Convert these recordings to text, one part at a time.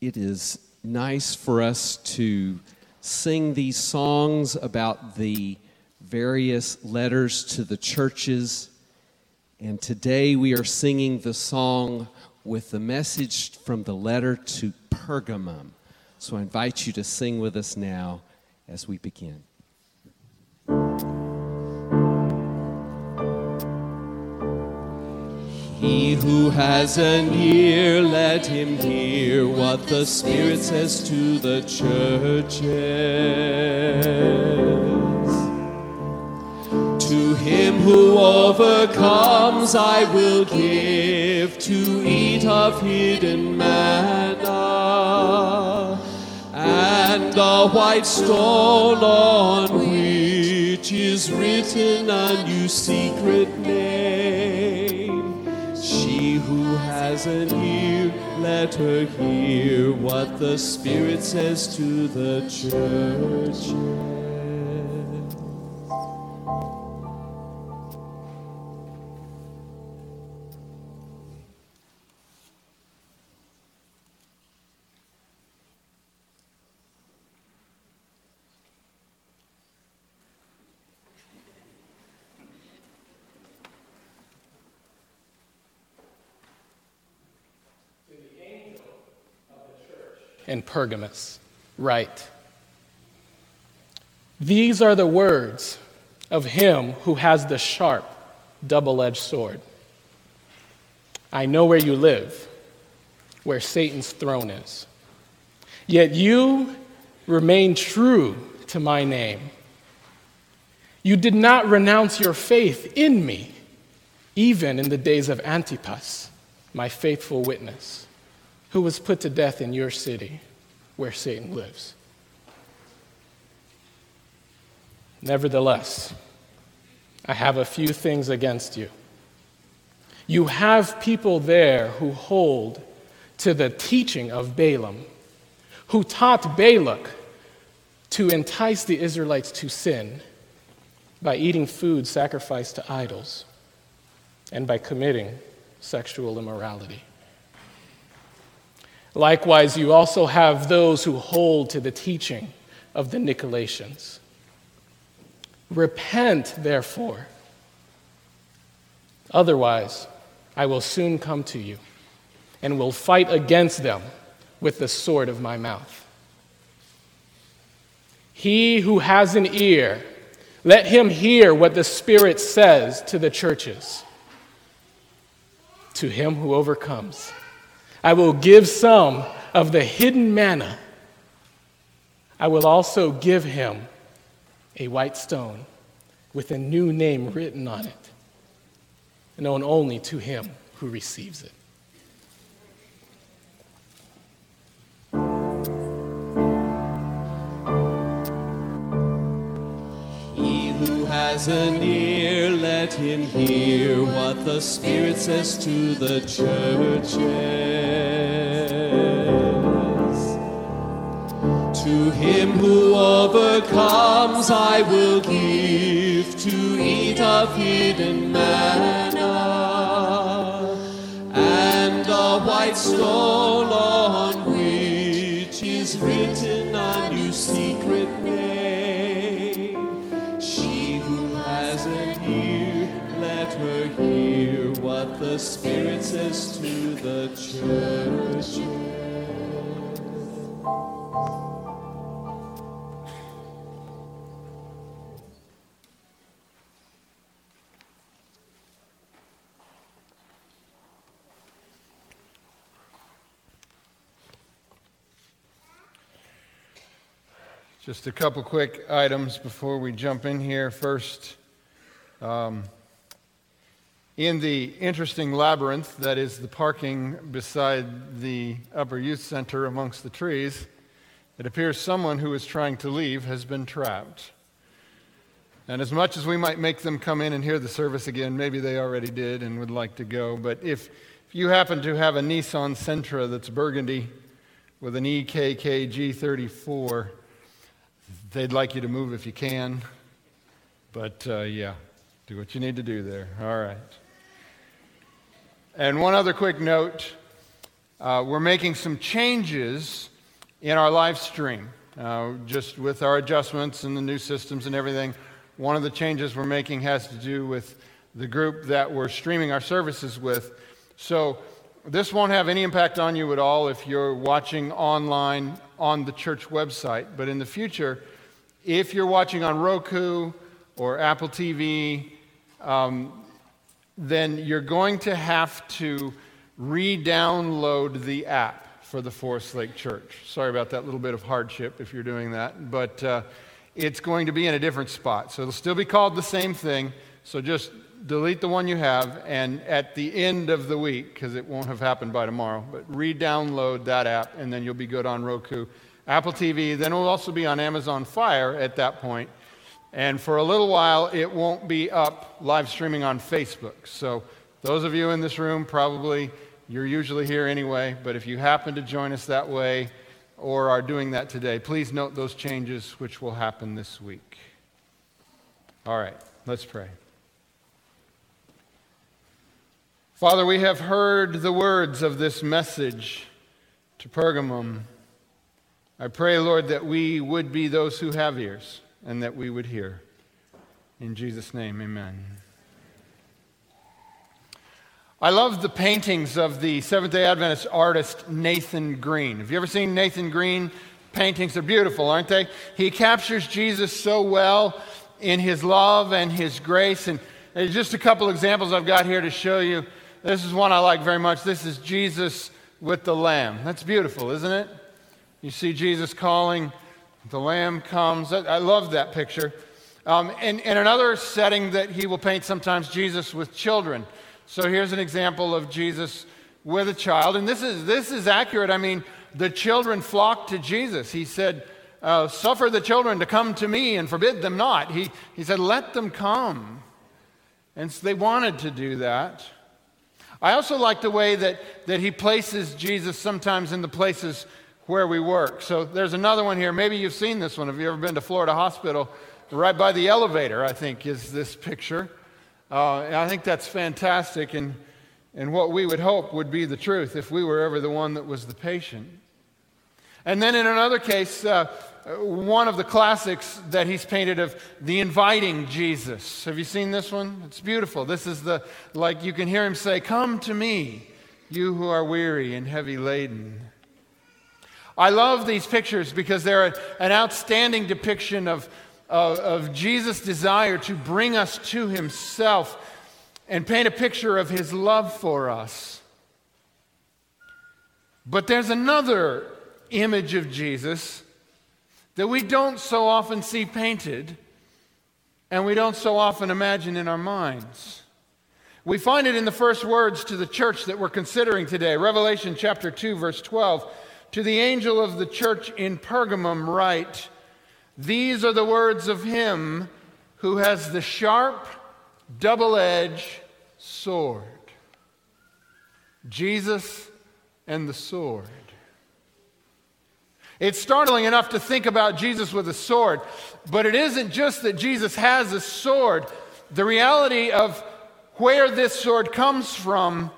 it is nice for us to sing these songs about the various letters to the churches. And today we are singing the song with the message from the letter to Pergamum. So I invite you to sing with us now as we begin. He who has an ear, let him hear what the Spirit says to the churches. To him who overcomes, I will give to eat of hidden manna and a white stone on which is written a new secret name. Who has an ear, let her hear what the Spirit says to the church. In Pergamus, write These are the words of him who has the sharp, double edged sword. I know where you live, where Satan's throne is. Yet you remain true to my name. You did not renounce your faith in me, even in the days of Antipas, my faithful witness who was put to death in your city where Satan lives. Nevertheless, I have a few things against you. You have people there who hold to the teaching of Balaam, who taught Balak to entice the Israelites to sin by eating food sacrificed to idols and by committing sexual immorality. Likewise, you also have those who hold to the teaching of the Nicolaitans. Repent, therefore. Otherwise, I will soon come to you and will fight against them with the sword of my mouth. He who has an ear, let him hear what the Spirit says to the churches. To him who overcomes, I will give some of the hidden manna. I will also give him a white stone with a new name written on it, known only to him who receives it. Has an ear, let him hear what the Spirit says to the churches. To him who overcomes, I will give to eat of hidden manna and a white stone on which is written the Spirit says to the churches. Just a couple quick items before we jump in here. First, um, in the interesting labyrinth that is the parking beside the Upper Youth Center amongst the trees, it appears someone who is trying to leave has been trapped. And as much as we might make them come in and hear the service again, maybe they already did and would like to go. But if, if you happen to have a Nissan Sentra that's burgundy with an EKK G34, they'd like you to move if you can. But uh, yeah, do what you need to do there. All right. And one other quick note uh, we're making some changes in our live stream, uh, just with our adjustments and the new systems and everything. One of the changes we're making has to do with the group that we're streaming our services with. So, this won't have any impact on you at all if you're watching online on the church website. But in the future, if you're watching on Roku or Apple TV, um, then you're going to have to re download the app for the Forest Lake Church. Sorry about that little bit of hardship if you're doing that, but uh, it's going to be in a different spot. So it'll still be called the same thing. So just delete the one you have, and at the end of the week, because it won't have happened by tomorrow, but re download that app, and then you'll be good on Roku, Apple TV. Then it will also be on Amazon Fire at that point. And for a little while, it won't be up live streaming on Facebook. So, those of you in this room, probably you're usually here anyway, but if you happen to join us that way or are doing that today, please note those changes which will happen this week. All right, let's pray. Father, we have heard the words of this message to Pergamum. I pray, Lord, that we would be those who have ears and that we would hear. In Jesus' name, amen. I love the paintings of the Seventh day Adventist artist Nathan Greene. Have you ever seen Nathan Greene paintings? They're beautiful, aren't they? He captures Jesus so well in his love and his grace. And just a couple examples I've got here to show you. This is one I like very much. This is Jesus with the lamb. That's beautiful, isn't it? You see Jesus calling, the lamb comes. I love that picture. Um, in, in another setting that he will paint sometimes, Jesus with children. So here's an example of Jesus with a child. And this is, this is accurate. I mean, the children flocked to Jesus. He said, uh, Suffer the children to come to me and forbid them not. He, he said, Let them come. And so they wanted to do that. I also like the way that, that he places Jesus sometimes in the places where we work. So there's another one here. Maybe you've seen this one. Have you ever been to Florida Hospital? Right by the elevator, I think, is this picture. Uh, I think that's fantastic and, and what we would hope would be the truth if we were ever the one that was the patient. And then in another case, uh, one of the classics that he's painted of the inviting Jesus. Have you seen this one? It's beautiful. This is the, like you can hear him say, Come to me, you who are weary and heavy laden. I love these pictures because they're an outstanding depiction of, of, of Jesus' desire to bring us to himself and paint a picture of his love for us. But there's another image of Jesus that we don't so often see painted and we don't so often imagine in our minds. We find it in the first words to the church that we're considering today. Revelation chapter 2 verse 12. To the angel of the church in Pergamum write, These are the words of him who has the sharp double-edged sword. Jesus and the sword. It's startling enough to think about Jesus with a sword, but it isn't just that Jesus has a sword. The reality of where this sword comes from,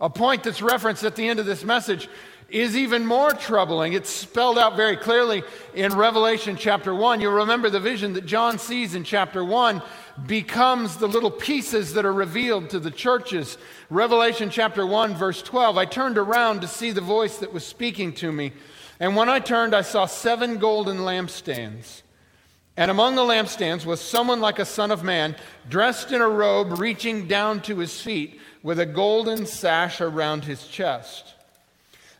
a point that's referenced at the end of this message, is even more troubling. It's spelled out very clearly in Revelation chapter 1. You'll remember the vision that John sees in chapter 1 becomes the little pieces that are revealed to the churches. Revelation chapter 1, verse 12 I turned around to see the voice that was speaking to me. And when I turned, I saw seven golden lampstands. And among the lampstands was someone like a son of man, dressed in a robe reaching down to his feet, with a golden sash around his chest.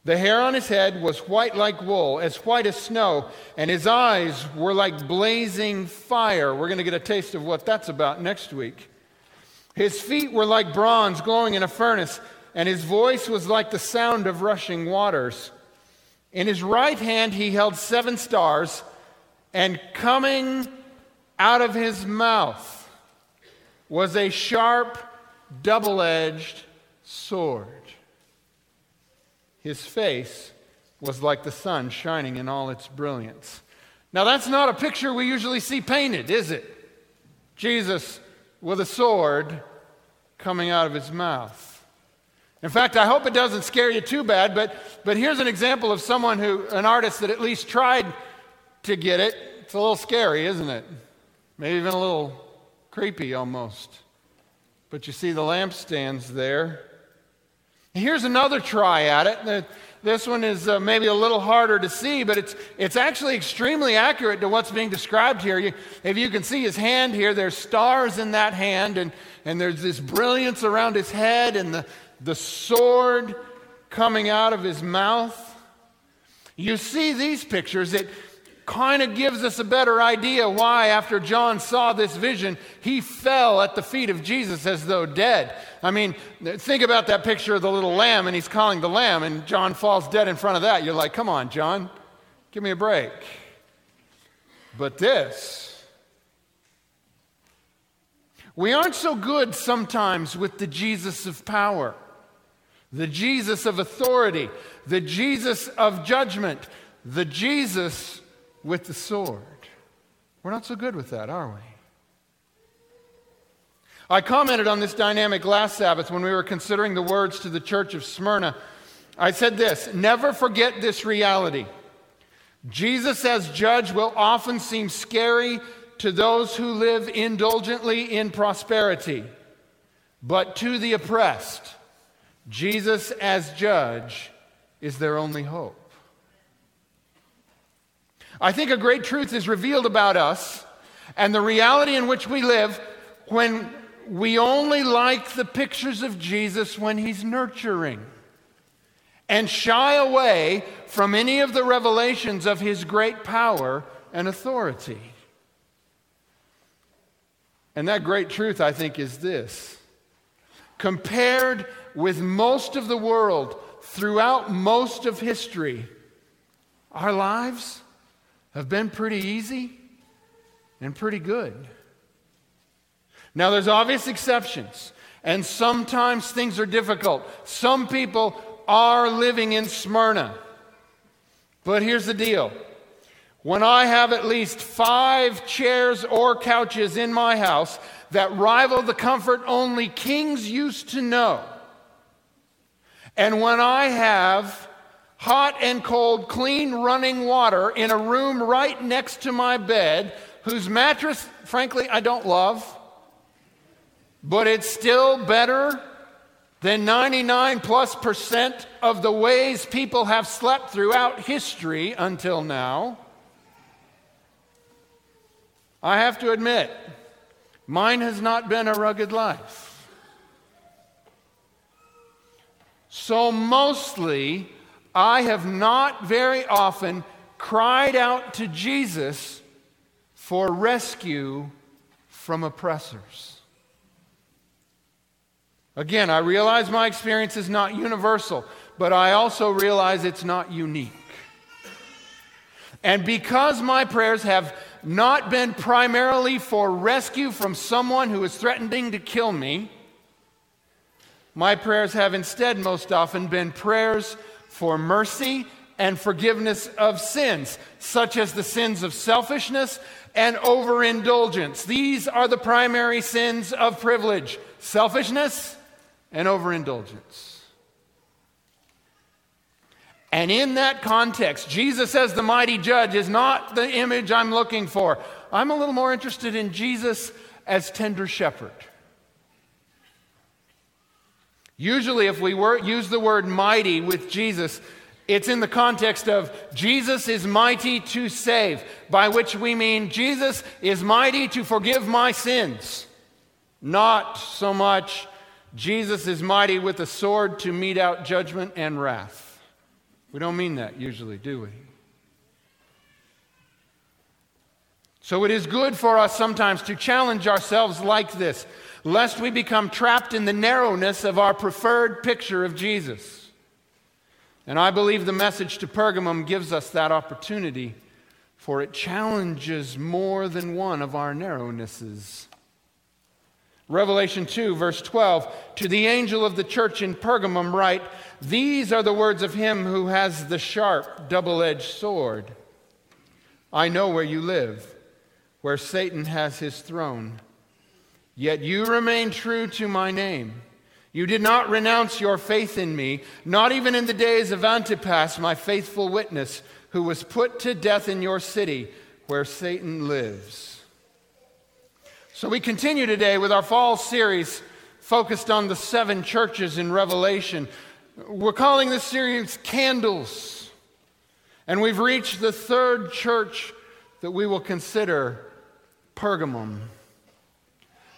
The hair on his head was white like wool, as white as snow, and his eyes were like blazing fire. We're going to get a taste of what that's about next week. His feet were like bronze glowing in a furnace, and his voice was like the sound of rushing waters. In his right hand, he held seven stars, and coming out of his mouth was a sharp, double edged sword. His face was like the sun shining in all its brilliance. Now, that's not a picture we usually see painted, is it? Jesus with a sword coming out of his mouth. In fact, I hope it doesn't scare you too bad, but, but here's an example of someone who, an artist that at least tried to get it. It's a little scary, isn't it? Maybe even a little creepy almost. But you see the lampstands there. Here's another try at it. This one is uh, maybe a little harder to see, but it's, it's actually extremely accurate to what's being described here. You, if you can see his hand here, there's stars in that hand, and, and there's this brilliance around his head, and the, the sword coming out of his mouth. You see these pictures, it kind of gives us a better idea why, after John saw this vision, he fell at the feet of Jesus as though dead. I mean, think about that picture of the little lamb, and he's calling the lamb, and John falls dead in front of that. You're like, come on, John, give me a break. But this, we aren't so good sometimes with the Jesus of power the Jesus of authority, the Jesus of judgment, the Jesus with the sword. We're not so good with that, are we? I commented on this dynamic last Sabbath when we were considering the words to the church of Smyrna. I said this never forget this reality. Jesus as judge will often seem scary to those who live indulgently in prosperity, but to the oppressed, Jesus as judge is their only hope. I think a great truth is revealed about us and the reality in which we live when we only like the pictures of Jesus when he's nurturing and shy away from any of the revelations of his great power and authority. And that great truth, I think, is this. Compared with most of the world throughout most of history, our lives have been pretty easy and pretty good. Now, there's obvious exceptions, and sometimes things are difficult. Some people are living in Smyrna. But here's the deal when I have at least five chairs or couches in my house that rival the comfort only kings used to know, and when I have hot and cold, clean running water in a room right next to my bed, whose mattress, frankly, I don't love, but it's still better than 99 plus percent of the ways people have slept throughout history until now. I have to admit, mine has not been a rugged life. So, mostly, I have not very often cried out to Jesus for rescue from oppressors. Again, I realize my experience is not universal, but I also realize it's not unique. And because my prayers have not been primarily for rescue from someone who is threatening to kill me, my prayers have instead most often been prayers for mercy and forgiveness of sins, such as the sins of selfishness and overindulgence. These are the primary sins of privilege selfishness and overindulgence. And in that context, Jesus as the mighty judge is not the image I'm looking for. I'm a little more interested in Jesus as tender shepherd. Usually, if we were, use the word mighty with Jesus, it's in the context of Jesus is mighty to save, by which we mean Jesus is mighty to forgive my sins. Not so much Jesus is mighty with a sword to mete out judgment and wrath. We don't mean that usually, do we? So it is good for us sometimes to challenge ourselves like this lest we become trapped in the narrowness of our preferred picture of Jesus. And I believe the message to Pergamum gives us that opportunity, for it challenges more than one of our narrownesses. Revelation 2, verse 12 To the angel of the church in Pergamum, write, These are the words of him who has the sharp, double edged sword. I know where you live, where Satan has his throne Yet you remain true to my name. You did not renounce your faith in me, not even in the days of Antipas, my faithful witness, who was put to death in your city where Satan lives. So we continue today with our fall series focused on the seven churches in Revelation. We're calling this series Candles. And we've reached the third church that we will consider Pergamum.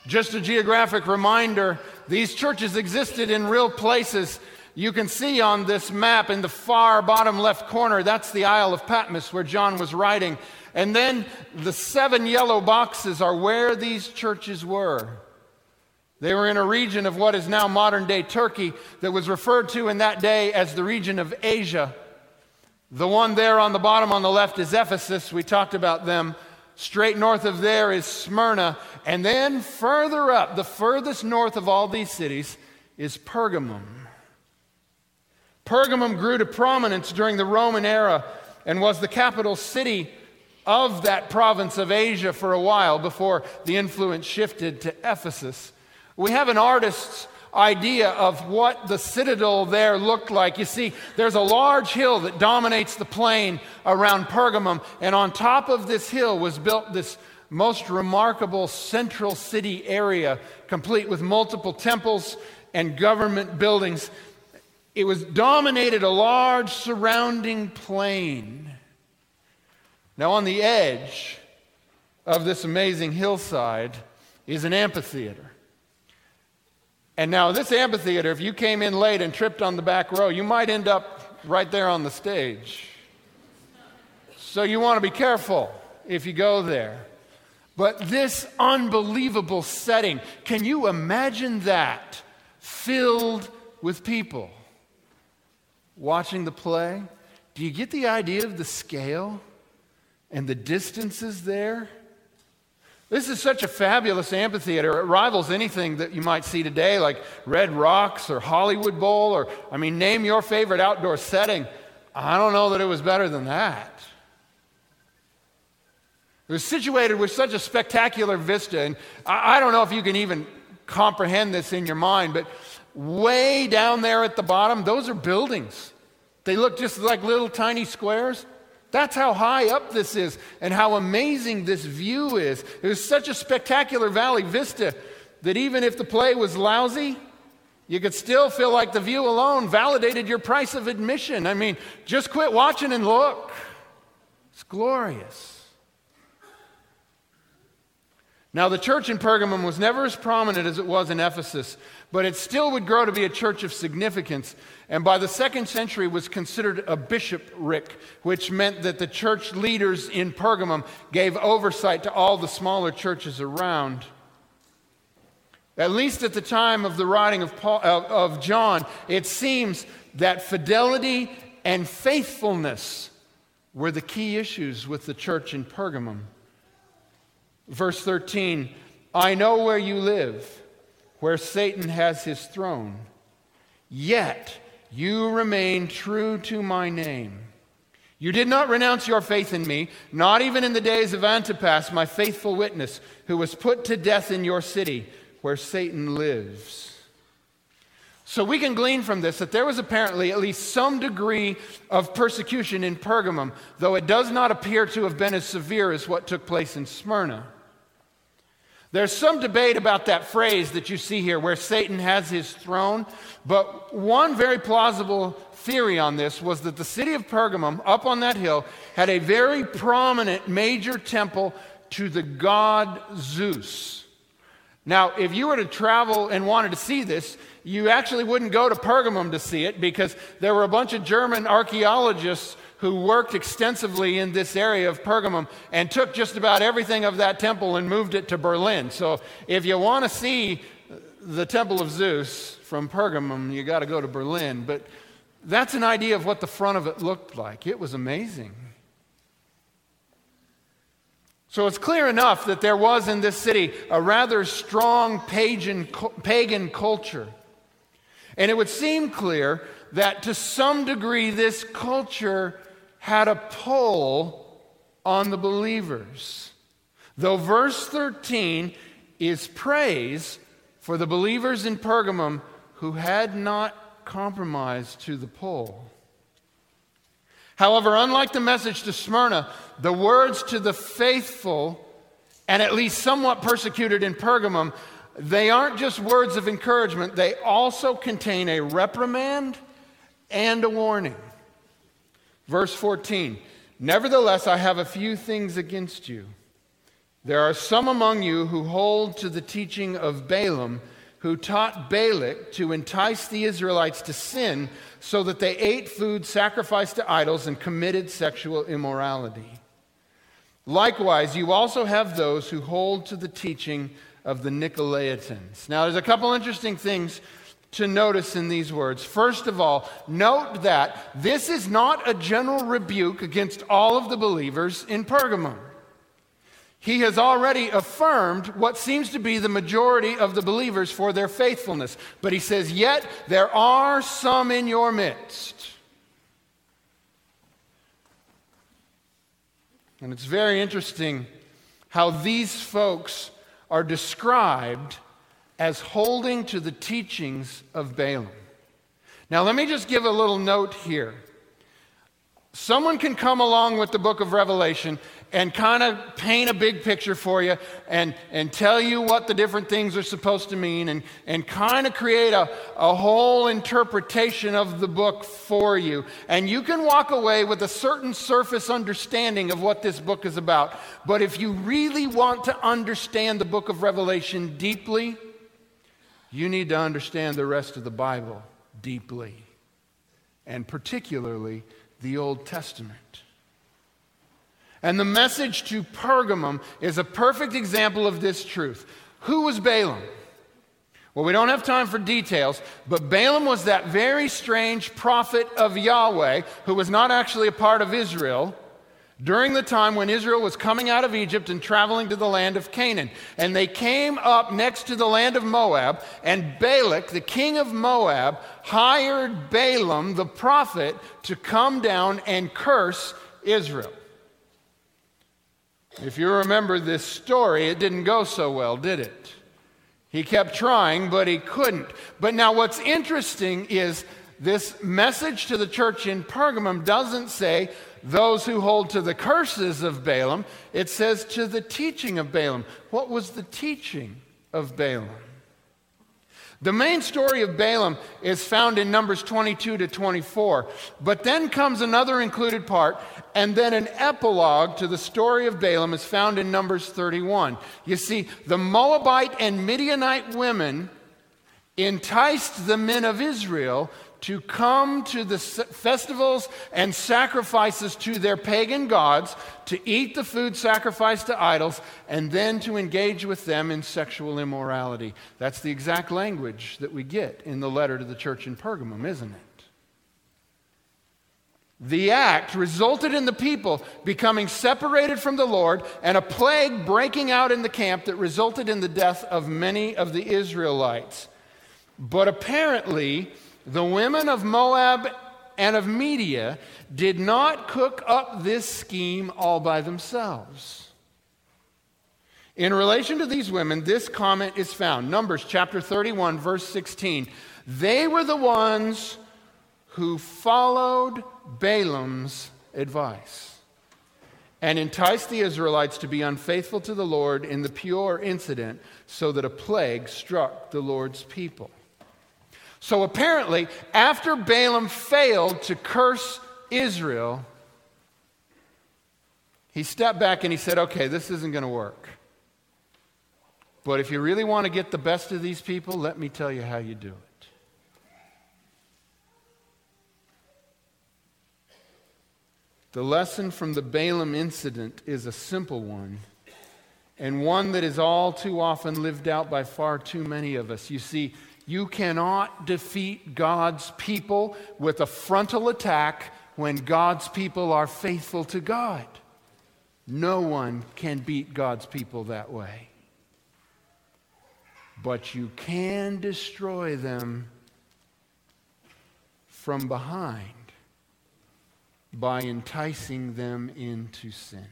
Just a geographic reminder these churches existed in real places. You can see on this map in the far bottom left corner, that's the Isle of Patmos where John was writing. And then the seven yellow boxes are where these churches were. They were in a region of what is now modern day Turkey that was referred to in that day as the region of Asia. The one there on the bottom on the left is Ephesus. We talked about them. Straight north of there is Smyrna. And then further up, the furthest north of all these cities, is Pergamum. Pergamum grew to prominence during the Roman era and was the capital city of that province of Asia for a while before the influence shifted to Ephesus. We have an artist's idea of what the citadel there looked like. You see, there's a large hill that dominates the plain around Pergamum, and on top of this hill was built this most remarkable central city area, complete with multiple temples and government buildings. It was dominated a large surrounding plain. Now, on the edge of this amazing hillside is an amphitheater. And now, this amphitheater, if you came in late and tripped on the back row, you might end up right there on the stage. So, you want to be careful if you go there. But this unbelievable setting, can you imagine that filled with people watching the play? Do you get the idea of the scale and the distances there? This is such a fabulous amphitheater. It rivals anything that you might see today, like Red Rocks or Hollywood Bowl, or, I mean, name your favorite outdoor setting. I don't know that it was better than that. It was situated with such a spectacular vista, and I, I don't know if you can even comprehend this in your mind, but way down there at the bottom, those are buildings. They look just like little tiny squares. That's how high up this is and how amazing this view is. It was such a spectacular valley vista that even if the play was lousy, you could still feel like the view alone validated your price of admission. I mean, just quit watching and look. It's glorious. Now, the church in Pergamum was never as prominent as it was in Ephesus, but it still would grow to be a church of significance. And by the second century was considered a bishopric, which meant that the church leaders in Pergamum gave oversight to all the smaller churches around. At least at the time of the writing of, Paul, of John, it seems that fidelity and faithfulness were the key issues with the church in Pergamum. Verse 13 I know where you live, where Satan has his throne, yet you remain true to my name. You did not renounce your faith in me, not even in the days of Antipas, my faithful witness, who was put to death in your city where Satan lives. So we can glean from this that there was apparently at least some degree of persecution in Pergamum, though it does not appear to have been as severe as what took place in Smyrna. There's some debate about that phrase that you see here, where Satan has his throne. But one very plausible theory on this was that the city of Pergamum, up on that hill, had a very prominent major temple to the god Zeus. Now, if you were to travel and wanted to see this, you actually wouldn't go to Pergamum to see it because there were a bunch of German archaeologists who worked extensively in this area of Pergamum and took just about everything of that temple and moved it to Berlin. So if you want to see the temple of Zeus from Pergamum, you got to go to Berlin. But that's an idea of what the front of it looked like. It was amazing. So it's clear enough that there was in this city a rather strong pagan, pagan culture. And it would seem clear that to some degree this culture had a pull on the believers. Though verse 13 is praise for the believers in Pergamum who had not compromised to the pull. However, unlike the message to Smyrna, the words to the faithful and at least somewhat persecuted in Pergamum, they aren't just words of encouragement, they also contain a reprimand and a warning. Verse 14 Nevertheless, I have a few things against you. There are some among you who hold to the teaching of Balaam, who taught Balak to entice the Israelites to sin so that they ate food sacrificed to idols and committed sexual immorality. Likewise, you also have those who hold to the teaching of the Nicolaitans. Now, there's a couple interesting things to notice in these words. First of all, note that this is not a general rebuke against all of the believers in Pergamum. He has already affirmed what seems to be the majority of the believers for their faithfulness. But he says, Yet there are some in your midst. And it's very interesting how these folks are described as holding to the teachings of Balaam. Now, let me just give a little note here. Someone can come along with the book of Revelation and kind of paint a big picture for you and, and tell you what the different things are supposed to mean and, and kind of create a, a whole interpretation of the book for you. And you can walk away with a certain surface understanding of what this book is about. But if you really want to understand the book of Revelation deeply, you need to understand the rest of the Bible deeply, and particularly the Old Testament. And the message to Pergamum is a perfect example of this truth. Who was Balaam? Well, we don't have time for details, but Balaam was that very strange prophet of Yahweh who was not actually a part of Israel during the time when Israel was coming out of Egypt and traveling to the land of Canaan. And they came up next to the land of Moab, and Balak, the king of Moab, hired Balaam, the prophet, to come down and curse Israel. If you remember this story, it didn't go so well, did it? He kept trying, but he couldn't. But now, what's interesting is this message to the church in Pergamum doesn't say, those who hold to the curses of Balaam, it says to the teaching of Balaam. What was the teaching of Balaam? The main story of Balaam is found in Numbers 22 to 24. But then comes another included part, and then an epilogue to the story of Balaam is found in Numbers 31. You see, the Moabite and Midianite women enticed the men of Israel to come to the festivals and sacrifices to their pagan gods, to eat the food sacrificed to idols, and then to engage with them in sexual immorality. That's the exact language that we get in the letter to the church in Pergamum, isn't it? The act resulted in the people becoming separated from the Lord and a plague breaking out in the camp that resulted in the death of many of the Israelites. But apparently, the women of Moab and of Midian did not cook up this scheme all by themselves. In relation to these women, this comment is found. Numbers chapter 31, verse 16. They were the ones who followed Balaam's advice and enticed the Israelites to be unfaithful to the Lord in the Peor incident so that a plague struck the Lord's people. So apparently, after Balaam failed to curse Israel, he stepped back and he said, Okay, this isn't going to work. But if you really want to get the best of these people, let me tell you how you do it. The lesson from the Balaam incident is a simple one, and one that is all too often lived out by far too many of us. You see, you cannot defeat God's people with a frontal attack when God's people are faithful to God. No one can beat God's people that way. But you can destroy them from behind by enticing them into sin.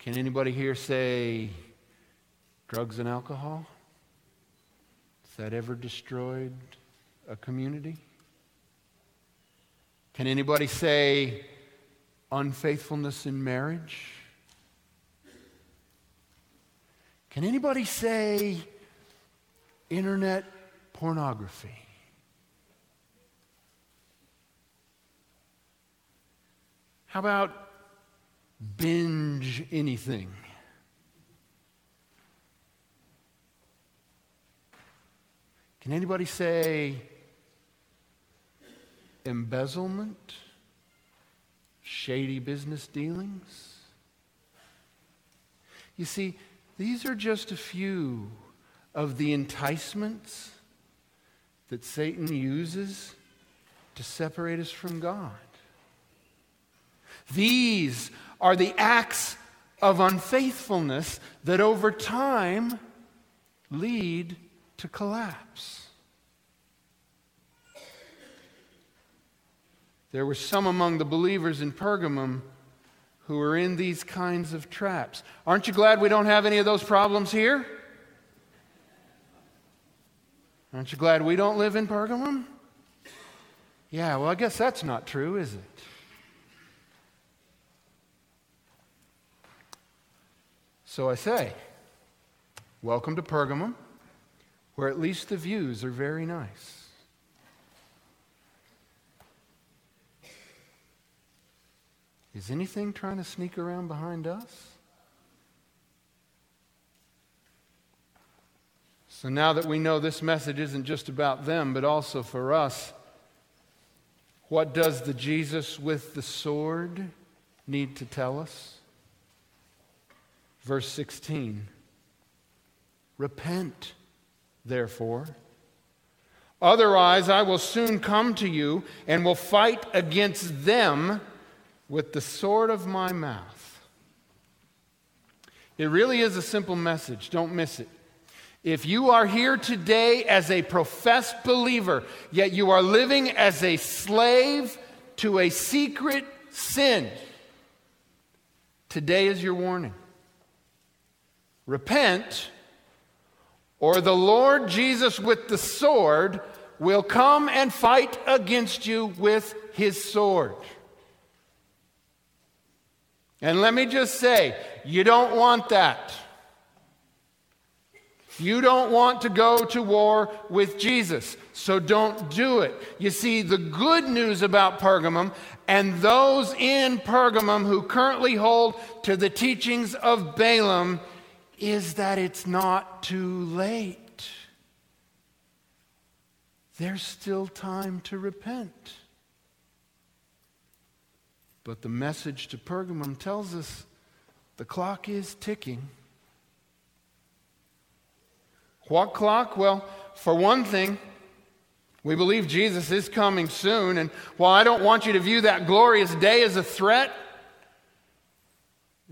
Can anybody here say drugs and alcohol? Has that ever destroyed a community? Can anybody say unfaithfulness in marriage? Can anybody say internet pornography? How about binge anything? Can anybody say embezzlement? Shady business dealings? You see, these are just a few of the enticements that Satan uses to separate us from God. These are the acts of unfaithfulness that over time lead to collapse. There were some among the believers in Pergamum who were in these kinds of traps. Aren't you glad we don't have any of those problems here? Aren't you glad we don't live in Pergamum? Yeah, well, I guess that's not true, is it? So I say, welcome to Pergamum, where at least the views are very nice. Is anything trying to sneak around behind us? So now that we know this message isn't just about them, but also for us, what does the Jesus with the sword need to tell us? Verse 16 Repent, therefore. Otherwise, I will soon come to you and will fight against them with the sword of my mouth. It really is a simple message. Don't miss it. If you are here today as a professed believer, yet you are living as a slave to a secret sin, today is your warning. Repent, or the Lord Jesus with the sword will come and fight against you with his sword. And let me just say, you don't want that. You don't want to go to war with Jesus, so don't do it. You see, the good news about Pergamum and those in Pergamum who currently hold to the teachings of Balaam is that it's not too late. There's still time to repent. But the message to Pergamum tells us the clock is ticking. What clock? Well, for one thing, we believe Jesus is coming soon. And while I don't want you to view that glorious day as a threat,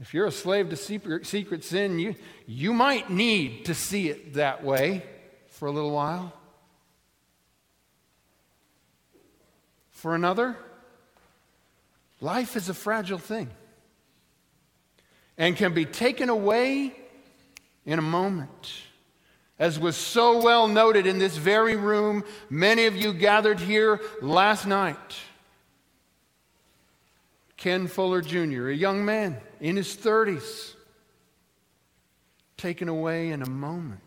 if you're a slave to secret, secret sin, you, you might need to see it that way for a little while. For another, Life is a fragile thing and can be taken away in a moment. As was so well noted in this very room, many of you gathered here last night. Ken Fuller Jr., a young man in his 30s, taken away in a moment.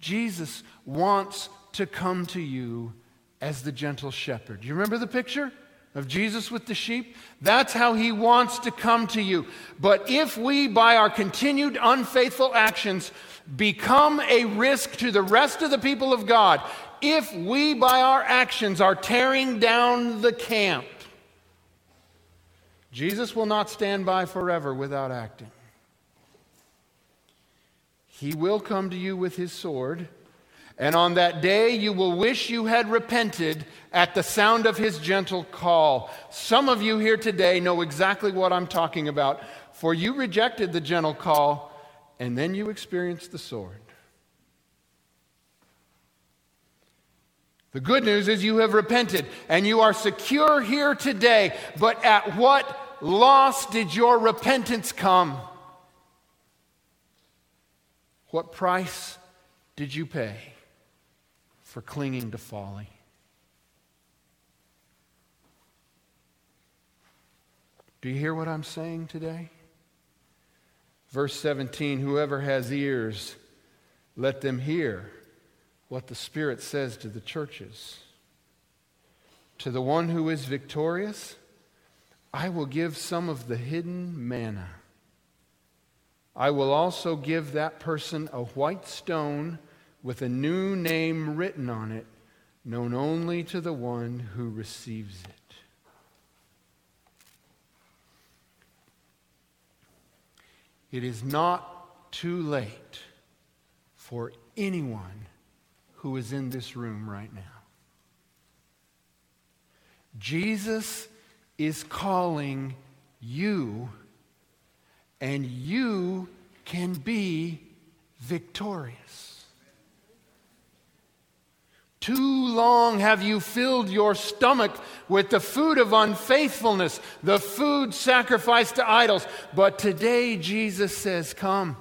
Jesus wants to come to you as the gentle shepherd. You remember the picture of Jesus with the sheep? That's how he wants to come to you. But if we, by our continued unfaithful actions, become a risk to the rest of the people of God, if we, by our actions, are tearing down the camp, Jesus will not stand by forever without acting. He will come to you with his sword and on that day, you will wish you had repented at the sound of his gentle call. Some of you here today know exactly what I'm talking about, for you rejected the gentle call, and then you experienced the sword. The good news is you have repented and you are secure here today. But at what loss did your repentance come? What price did you pay for clinging to folly? Do you hear what I'm saying today? Verse 17 Whoever has ears, let them hear what the Spirit says to the churches. To the one who is victorious, I will give some of the hidden manna. I will also give that person a white stone with a new name written on it, known only to the one who receives it. It is not too late for anyone who is in this room right now. Jesus is calling you, and you can be victorious. Too long have you filled your stomach with the food of unfaithfulness, the food sacrificed to idols. But today, Jesus says, Come,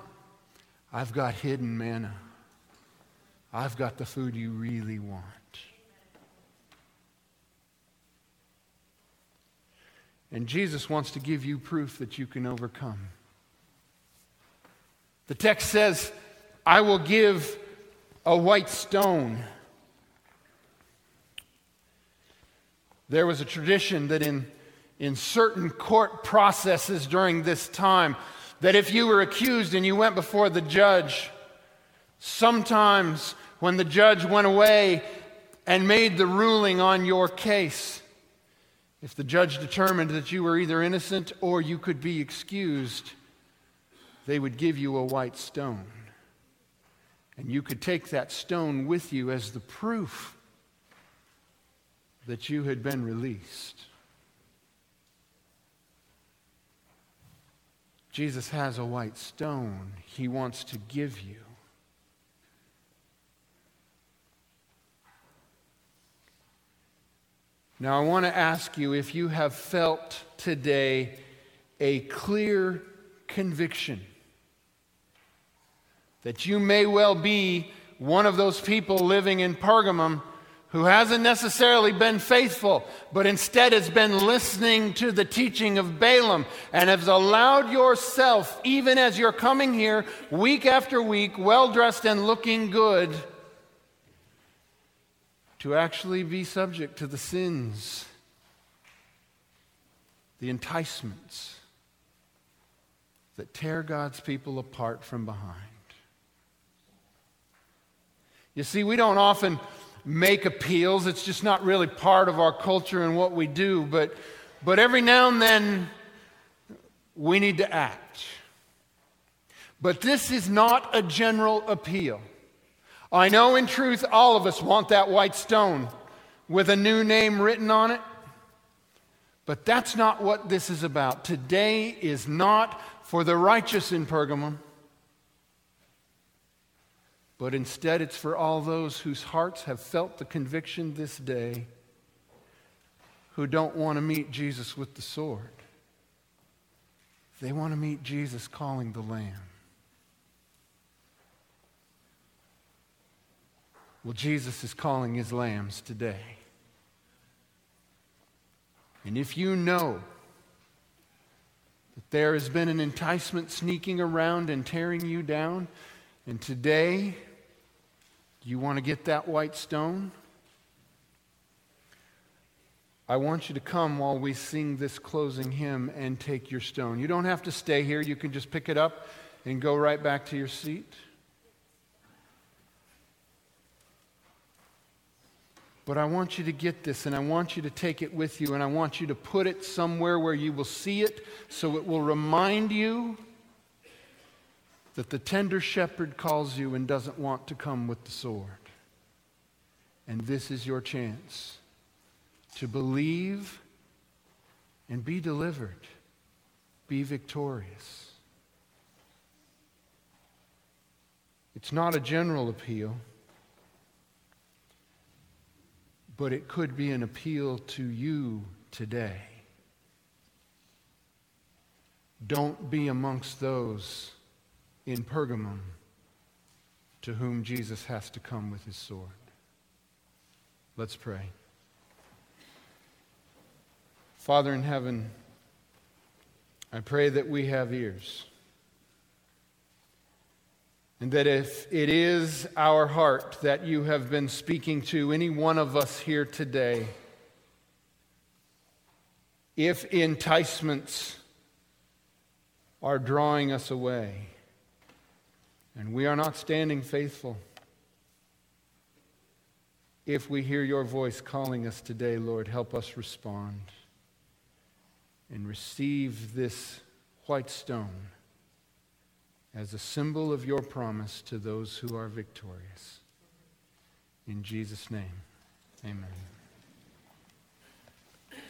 I've got hidden manna. I've got the food you really want. And Jesus wants to give you proof that you can overcome. The text says, I will give a white stone. There was a tradition that in, in certain court processes during this time, that if you were accused and you went before the judge, sometimes when the judge went away and made the ruling on your case. If the judge determined that you were either innocent or you could be excused, they would give you a white stone. And you could take that stone with you as the proof that you had been released. Jesus has a white stone he wants to give you. Now, I want to ask you if you have felt today a clear conviction that you may well be one of those people living in Pergamum who hasn't necessarily been faithful, but instead has been listening to the teaching of Balaam and has allowed yourself, even as you're coming here week after week, well dressed and looking good to actually be subject to the sins, the enticements that tear God's people apart from behind. You see, we don't often make appeals, it's just not really part of our culture and what we do, but, but every now and then we need to act. But this is not a general appeal. I know in truth all of us want that white stone with a new name written on it. But that's not what this is about. Today is not for the righteous in Pergamum, but instead it's for all those whose hearts have felt the conviction this day who don't want to meet Jesus with the sword. They want to meet Jesus calling the Lamb. Well, Jesus is calling his lambs today. And if you know that there has been an enticement sneaking around and tearing you down, and today you want to get that white stone, I want you to come while we sing this closing hymn and take your stone. You don't have to stay here, you can just pick it up and go right back to your seat. But I want you to get this and I want you to take it with you and I want you to put it somewhere where you will see it so it will remind you that the tender shepherd calls you and doesn't want to come with the sword. And this is your chance to believe and be delivered, be victorious. It's not a general appeal. But it could be an appeal to you today. Don't be amongst those in Pergamum to whom Jesus has to come with his sword. Let's pray. Father in heaven, I pray that we have ears. And that if it is our heart that you have been speaking to any one of us here today, if enticements are drawing us away and we are not standing faithful, if we hear your voice calling us today, Lord, help us respond and receive this white stone as a symbol of your promise to those who are victorious. In Jesus' name, amen.